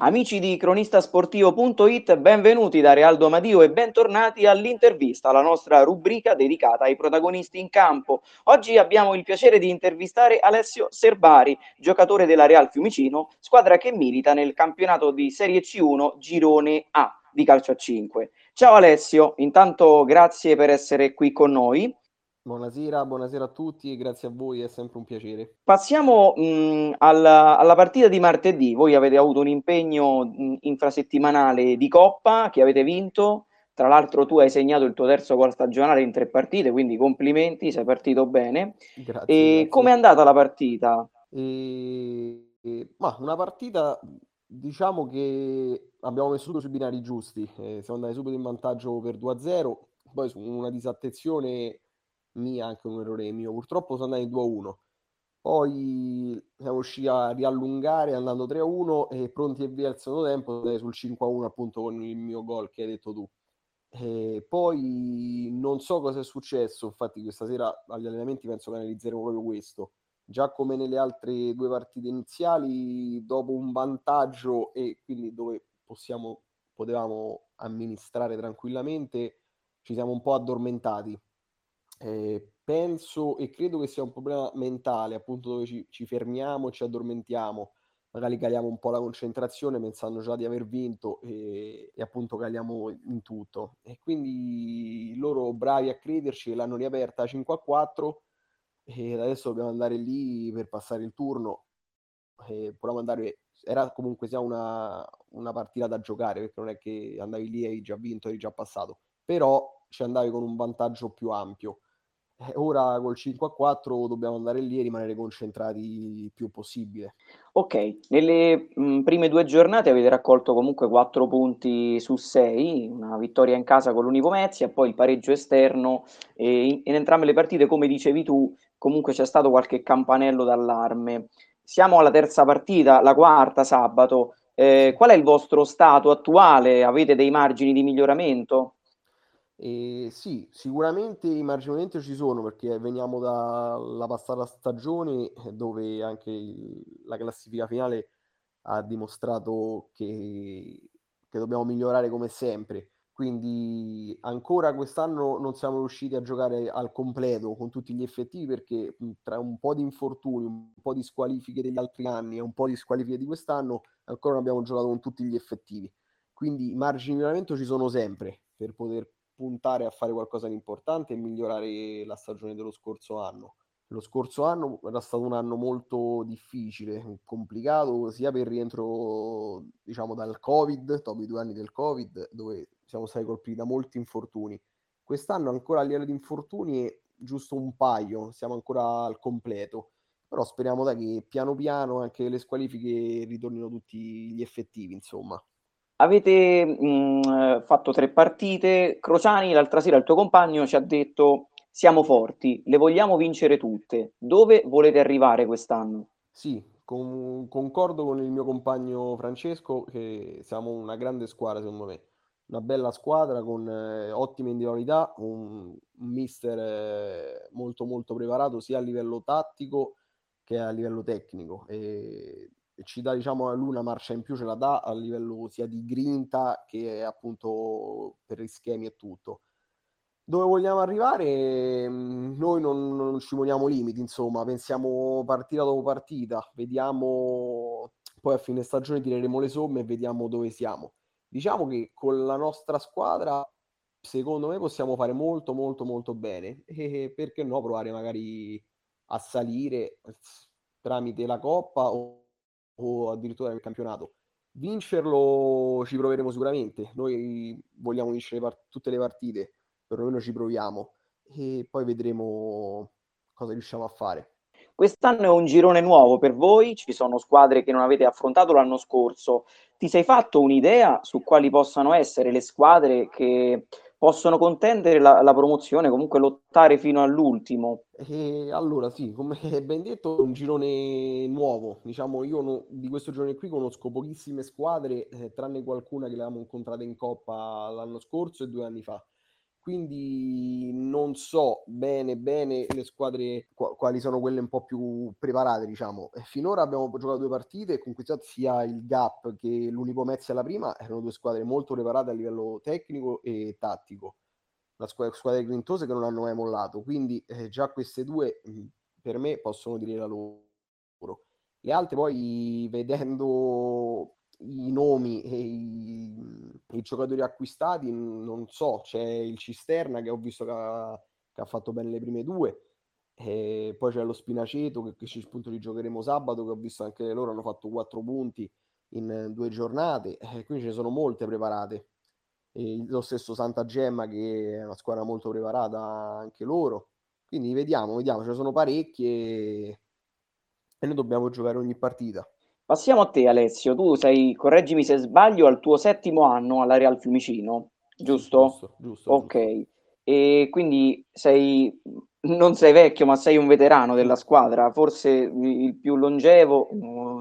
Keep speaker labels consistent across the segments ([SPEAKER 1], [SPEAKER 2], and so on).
[SPEAKER 1] Amici di cronistasportivo.it, benvenuti da Realdo Madio e bentornati all'intervista, la nostra rubrica dedicata ai protagonisti in campo. Oggi abbiamo il piacere di intervistare Alessio Serbari, giocatore della Real Fiumicino, squadra che milita nel campionato di Serie C1 Girone A di calcio a 5. Ciao Alessio, intanto grazie per essere qui con noi.
[SPEAKER 2] Buonasera, buonasera a tutti e grazie a voi, è sempre un piacere.
[SPEAKER 1] Passiamo mh, alla, alla, partita di martedì. Voi avete avuto un impegno mh, infrasettimanale di Coppa che avete vinto. Tra l'altro tu hai segnato il tuo terzo gol stagionale in tre partite, quindi complimenti, sei partito bene. Grazie. E grazie. com'è andata la partita?
[SPEAKER 2] E... Ma una partita, diciamo che abbiamo messo tutto sui binari giusti. Eh, siamo andati subito in vantaggio per 2-0, poi su una disattenzione mia, anche un errore mio. Purtroppo sono andati 2-1. Poi siamo riusciti a riallungare andando 3-1 e pronti e via al secondo tempo sul 5-1 appunto con il mio gol che hai detto tu. E poi non so cosa è successo, infatti questa sera agli allenamenti penso che analizzeremo proprio questo. Già come nelle altre due partite iniziali, dopo un vantaggio e quindi dove possiamo, potevamo amministrare tranquillamente, ci siamo un po' addormentati eh, penso e credo che sia un problema mentale, appunto dove ci, ci fermiamo, ci addormentiamo, magari caliamo un po' la concentrazione pensando già di aver vinto e, e appunto caliamo in tutto. E quindi loro bravi a crederci l'hanno riaperta 5 a 4 e adesso dobbiamo andare lì per passare il turno. E proviamo andare, era comunque sia una, una partita da giocare perché non è che andavi lì e hai già vinto, hai già passato, però ci andavi con un vantaggio più ampio eh, ora col 5 a 4 dobbiamo andare lì e rimanere concentrati il più possibile.
[SPEAKER 1] Ok, nelle mh, prime due giornate avete raccolto comunque 4 punti su 6, una vittoria in casa con l'Unipomezia e poi il pareggio esterno e in, in entrambe le partite, come dicevi tu, comunque c'è stato qualche campanello d'allarme. Siamo alla terza partita, la quarta sabato. Eh, qual è il vostro stato attuale? Avete dei margini di miglioramento?
[SPEAKER 2] E sì, sicuramente i marginamenti ci sono perché veniamo dalla passata stagione eh, dove anche la classifica finale ha dimostrato che, che dobbiamo migliorare come sempre. Quindi ancora quest'anno non siamo riusciti a giocare al completo con tutti gli effettivi perché tra un po' di infortuni, un po' di squalifiche degli altri anni e un po' di squalifiche di quest'anno ancora non abbiamo giocato con tutti gli effettivi. Quindi i margini di miglioramento ci sono sempre per poter puntare a fare qualcosa di importante e migliorare la stagione dello scorso anno. Lo scorso anno era stato un anno molto difficile, complicato, sia per rientro, diciamo, dal Covid, dopo i due anni del Covid, dove siamo stati colpiti da molti infortuni. Quest'anno ancora a livello di infortuni è giusto un paio, siamo ancora al completo. Però speriamo dai, che piano piano anche le squalifiche ritornino tutti gli effettivi, insomma.
[SPEAKER 1] Avete mh, fatto tre partite. Crociani, l'altra sera il tuo compagno ci ha detto siamo forti, le vogliamo vincere tutte. Dove volete arrivare quest'anno?
[SPEAKER 2] Sì, con, concordo con il mio compagno Francesco che siamo una grande squadra secondo me. Una bella squadra con eh, ottime individualità, un, un mister eh, molto molto preparato sia a livello tattico che a livello tecnico. E ci dà diciamo lui una marcia in più ce la dà a livello sia di grinta che appunto per gli schemi e tutto. Dove vogliamo arrivare? Noi non, non ci poniamo limiti insomma pensiamo partita dopo partita vediamo poi a fine stagione tireremo le somme e vediamo dove siamo. Diciamo che con la nostra squadra secondo me possiamo fare molto molto molto bene e perché no provare magari a salire tramite la coppa o o addirittura nel campionato. Vincerlo ci proveremo sicuramente, noi vogliamo vincere part- tutte le partite, perlomeno ci proviamo e poi vedremo cosa riusciamo a fare.
[SPEAKER 1] Quest'anno è un girone nuovo per voi, ci sono squadre che non avete affrontato l'anno scorso. Ti sei fatto un'idea su quali possano essere le squadre che possono contendere la, la promozione, comunque lottare fino all'ultimo.
[SPEAKER 2] E allora sì, come ben detto, è un girone nuovo. Diciamo, io no, di questo girone qui conosco pochissime squadre, eh, tranne qualcuna che l'abbiamo incontrata in Coppa l'anno scorso e due anni fa. Quindi non so bene bene le squadre quali sono quelle un po' più preparate, diciamo. E finora abbiamo giocato due partite e conquistato sia il Gap che l'Unico Mezzi alla prima, erano due squadre molto preparate a livello tecnico e tattico. La squadra, squadre grintose che non hanno mai mollato, quindi eh, già queste due per me possono dire la loro. Le altre poi vedendo i nomi e i, i, giocatori acquistati, non so, c'è il Cisterna che ho visto che ha, che ha fatto bene le prime due, e poi c'è lo Spinaceto che, che ci appunto li giocheremo sabato, che ho visto anche loro hanno fatto quattro punti in due giornate, e quindi ce ne sono molte preparate. E lo stesso Santa Gemma che è una squadra molto preparata anche loro. Quindi vediamo, vediamo, ce ne sono parecchie e noi dobbiamo giocare ogni partita.
[SPEAKER 1] Passiamo a te Alessio, tu sei, correggimi se sbaglio, al tuo settimo anno alla Real Fiumicino, giusto?
[SPEAKER 2] Giusto, giusto.
[SPEAKER 1] Ok,
[SPEAKER 2] giusto.
[SPEAKER 1] e quindi sei, non sei vecchio ma sei un veterano della squadra, forse il più longevo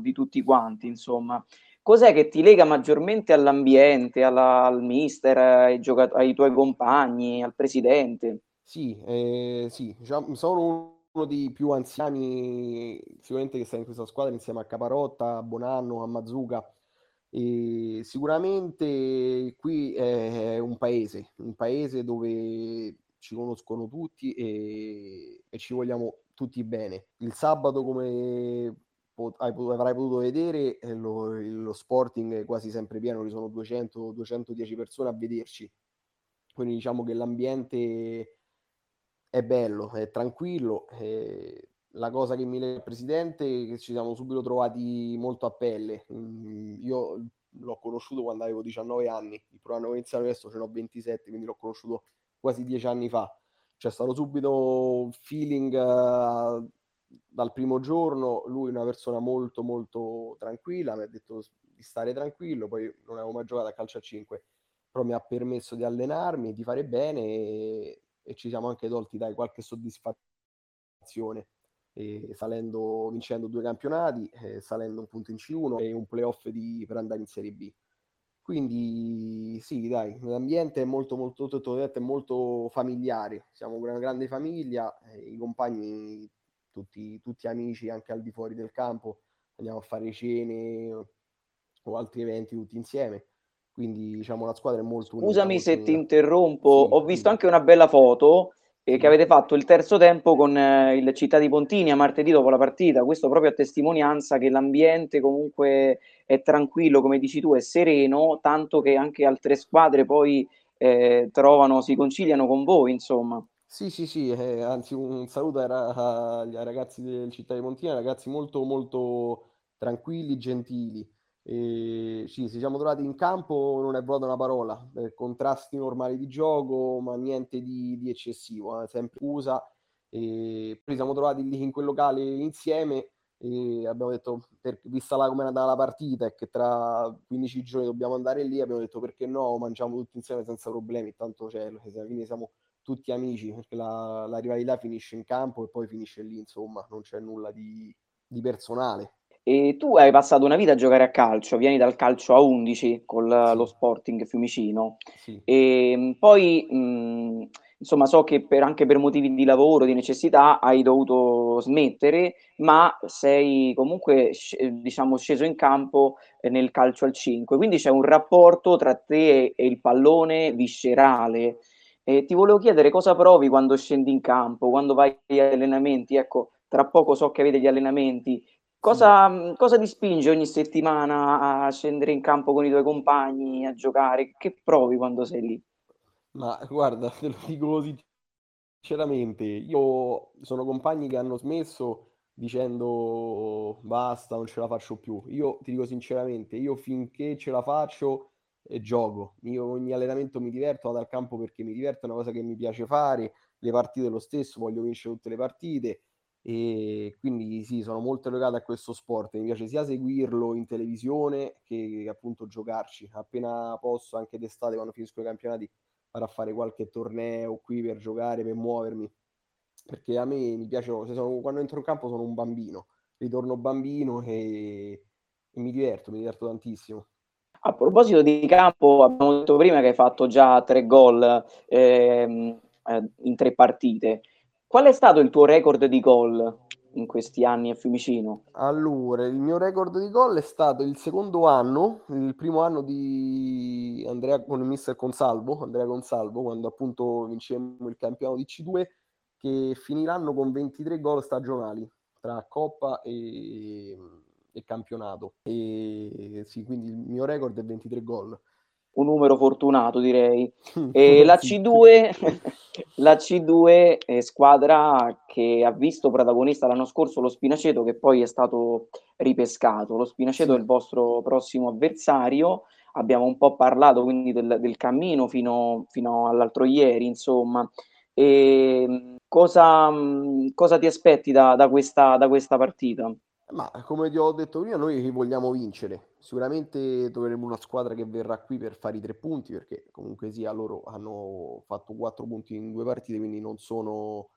[SPEAKER 1] di tutti quanti, insomma. Cos'è che ti lega maggiormente all'ambiente, alla, al mister, ai, giocat- ai tuoi compagni, al presidente?
[SPEAKER 2] Sì, eh, sì, diciamo, sono uno dei più anziani sicuramente che sta in questa squadra insieme a Caparotta, a Bonanno, a Mazzuca. E sicuramente qui è un paese, un paese dove ci conoscono tutti e, e ci vogliamo tutti bene. Il sabato, come avrai potuto vedere, eh, lo, lo, Sporting è quasi sempre pieno, ci sono 200-210 persone a vederci. Quindi diciamo che l'ambiente è bello, è tranquillo. E la cosa che mi lega al presidente è che ci siamo subito trovati molto a pelle. Mm, io l'ho conosciuto quando avevo 19 anni, il programma iniziato adesso ce n'ho 27, quindi l'ho conosciuto quasi 10 anni fa. C'è stato subito un feeling uh, dal primo giorno, lui è una persona molto molto tranquilla, mi ha detto di stare tranquillo, poi non avevo mai giocato a calcio a 5, però mi ha permesso di allenarmi, di fare bene e ci siamo anche tolti dai qualche soddisfazione. E salendo, vincendo due campionati, eh, salendo un punto in C1 e un playoff di, per andare in Serie B. Quindi sì, dai, l'ambiente è molto, molto, tutto detto, è molto familiare, siamo una grande famiglia, eh, i compagni, tutti, tutti amici anche al di fuori del campo, andiamo a fare cene o altri eventi tutti insieme quindi diciamo la squadra è molto
[SPEAKER 1] unita. Scusami
[SPEAKER 2] molto
[SPEAKER 1] se ti interrompo, sì, ho visto sì. anche una bella foto eh, che avete fatto il terzo tempo con eh, il Città di Pontinia martedì dopo la partita, questo proprio a testimonianza che l'ambiente comunque è tranquillo, come dici tu, è sereno, tanto che anche altre squadre poi eh, trovano, si conciliano con voi, insomma.
[SPEAKER 2] Sì, sì, sì, eh, anzi un saluto ai, ai ragazzi del Città di Pontina, ragazzi molto molto tranquilli, gentili. E sì, ci siamo trovati in campo, non è vuota una parola, eh, contrasti normali di gioco, ma niente di, di eccessivo, eh, sempre usa. E poi siamo trovati lì in quel locale insieme e abbiamo detto, per, vista la, come è andata la partita e che tra 15 giorni dobbiamo andare lì, abbiamo detto perché no, mangiamo tutti insieme senza problemi, tanto c'è, quindi siamo tutti amici, perché la, la rivalità finisce in campo e poi finisce lì, insomma, non c'è nulla di, di personale.
[SPEAKER 1] E tu hai passato una vita a giocare a calcio, vieni dal calcio a 11 con sì. lo Sporting Fiumicino sì. e mm, poi mh, mm, insomma so che per, anche per motivi di lavoro, di necessità hai dovuto smettere, ma sei comunque diciamo sceso in campo eh, nel calcio al 5, quindi c'è un rapporto tra te e il pallone viscerale. E ti volevo chiedere cosa provi quando scendi in campo, quando vai agli allenamenti, ecco, tra poco so che avete gli allenamenti, Cosa, mm, cosa, ti spinge ogni settimana a scendere in campo con i tuoi compagni, a giocare? Che provi quando sei lì?
[SPEAKER 2] Ma guarda, te lo dico sinceramente, io sono compagni che hanno smesso dicendo basta, non ce la faccio più. Io ti dico sinceramente, io finché ce la faccio eh, gioco. Io ogni allenamento mi diverto, vado al campo perché mi diverto, è una cosa che mi piace fare, le partite lo stesso, voglio vincere tutte le partite e quindi sì, sono molto legato a questo sport, mi piace sia seguirlo in televisione che, che appunto giocarci. Appena posso, anche d'estate, quando finisco i campionati, vado a fare qualche torneo qui per giocare, per muovermi, perché a me mi piace, sono, quando entro in campo sono un bambino, ritorno bambino e, e mi diverto, mi diverto tantissimo.
[SPEAKER 1] A proposito di campo, abbiamo detto prima che hai fatto già tre gol ehm, eh, in tre partite. Qual è stato il tuo record di gol in questi anni a Fiumicino?
[SPEAKER 2] Allora, il mio record di gol è stato il secondo anno, il primo anno di Andrea con il mister Consalvo, Andrea Consalvo, quando appunto vincemmo il campionato di C2, che finiranno con 23 gol stagionali tra Coppa e e campionato. E sì, quindi il mio record è 23 gol.
[SPEAKER 1] Un numero fortunato, direi. E la C2, la C2 è squadra che ha visto protagonista l'anno scorso lo Spinaceto, che poi è stato ripescato. Lo Spinaceto sì. è il vostro prossimo avversario. Abbiamo un po' parlato quindi del, del cammino fino, fino all'altro ieri, insomma. E cosa, cosa ti aspetti da, da, questa, da questa partita?
[SPEAKER 2] Ma come ti ho detto prima, noi vogliamo vincere. Sicuramente troveremo una squadra che verrà qui per fare i tre punti, perché comunque sia loro hanno fatto quattro punti in due partite, quindi non sono.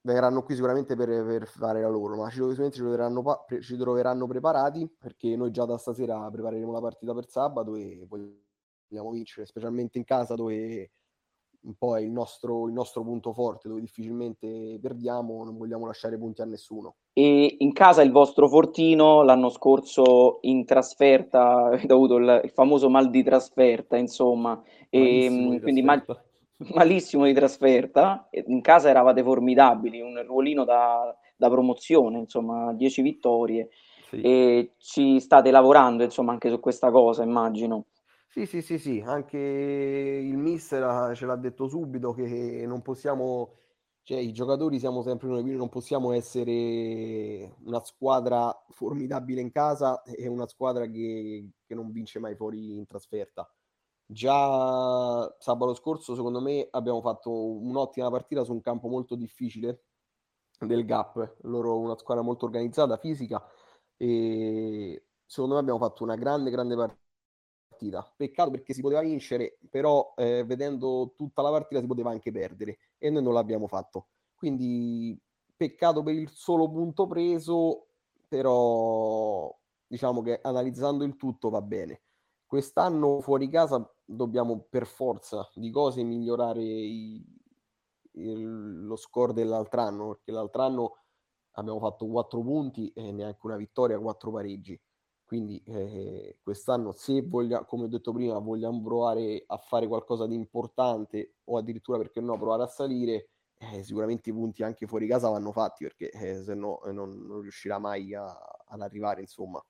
[SPEAKER 2] Verranno qui sicuramente per, per fare la loro, ma ci, ci, troveranno, ci troveranno preparati perché noi già da stasera prepareremo la partita per sabato e vogliamo vincere, specialmente in casa dove un po' è il nostro, il nostro punto forte, dove difficilmente perdiamo, non vogliamo lasciare punti a nessuno.
[SPEAKER 1] E in casa il vostro Fortino l'anno scorso in trasferta, avete avuto il, il famoso mal di trasferta, insomma, e,
[SPEAKER 2] di
[SPEAKER 1] quindi mal, malissimo di trasferta, in casa eravate formidabili, un ruolino da, da promozione, insomma, 10 vittorie. Sì. E ci state lavorando, insomma, anche su questa cosa, immagino.
[SPEAKER 2] Sì, sì, sì, sì, anche il mister ce l'ha detto subito che non possiamo, cioè i giocatori siamo sempre noi, quindi non possiamo essere una squadra formidabile in casa e una squadra che, che non vince mai fuori in trasferta. Già sabato scorso, secondo me, abbiamo fatto un'ottima partita su un campo molto difficile del Gap, loro una squadra molto organizzata, fisica e secondo me abbiamo fatto una grande, grande partita partita. Peccato perché si poteva vincere, però eh, vedendo tutta la partita si poteva anche perdere e noi non l'abbiamo fatto. Quindi peccato per il solo punto preso, però diciamo che analizzando il tutto va bene. Quest'anno fuori casa dobbiamo per forza di cose migliorare i, il, lo score dell'altro anno, perché l'altro anno abbiamo fatto 4 punti e neanche una vittoria, 4 pareggi. Quindi eh, quest'anno, se vogliamo, come ho detto prima, vogliamo provare a fare qualcosa di importante o addirittura perché no, provare a salire, eh, sicuramente i punti anche fuori casa vanno fatti perché eh, se no eh, non, non, riuscirà mai a, ad arrivare, insomma.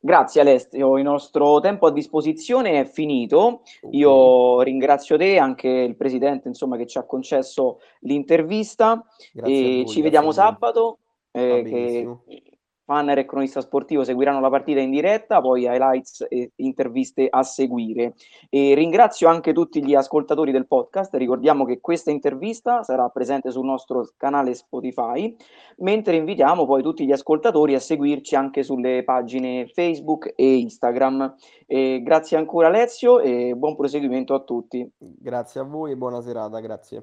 [SPEAKER 1] Grazie Alessio, il nostro tempo a disposizione è finito. Io ringrazio te, anche il presidente, insomma, che ci ha concesso l'intervista grazie e voi, ci vediamo sabato. Eh, che Fanner e cronista sportivo seguiranno la partita in diretta, poi highlights e interviste a seguire. E ringrazio anche tutti gli ascoltatori del podcast. Ricordiamo che questa intervista sarà presente sul nostro canale Spotify, mentre invitiamo poi tutti gli ascoltatori a seguirci anche sulle pagine Facebook e Instagram. E grazie ancora Alessio e buon proseguimento a tutti.
[SPEAKER 2] Grazie a voi e buona serata, grazie.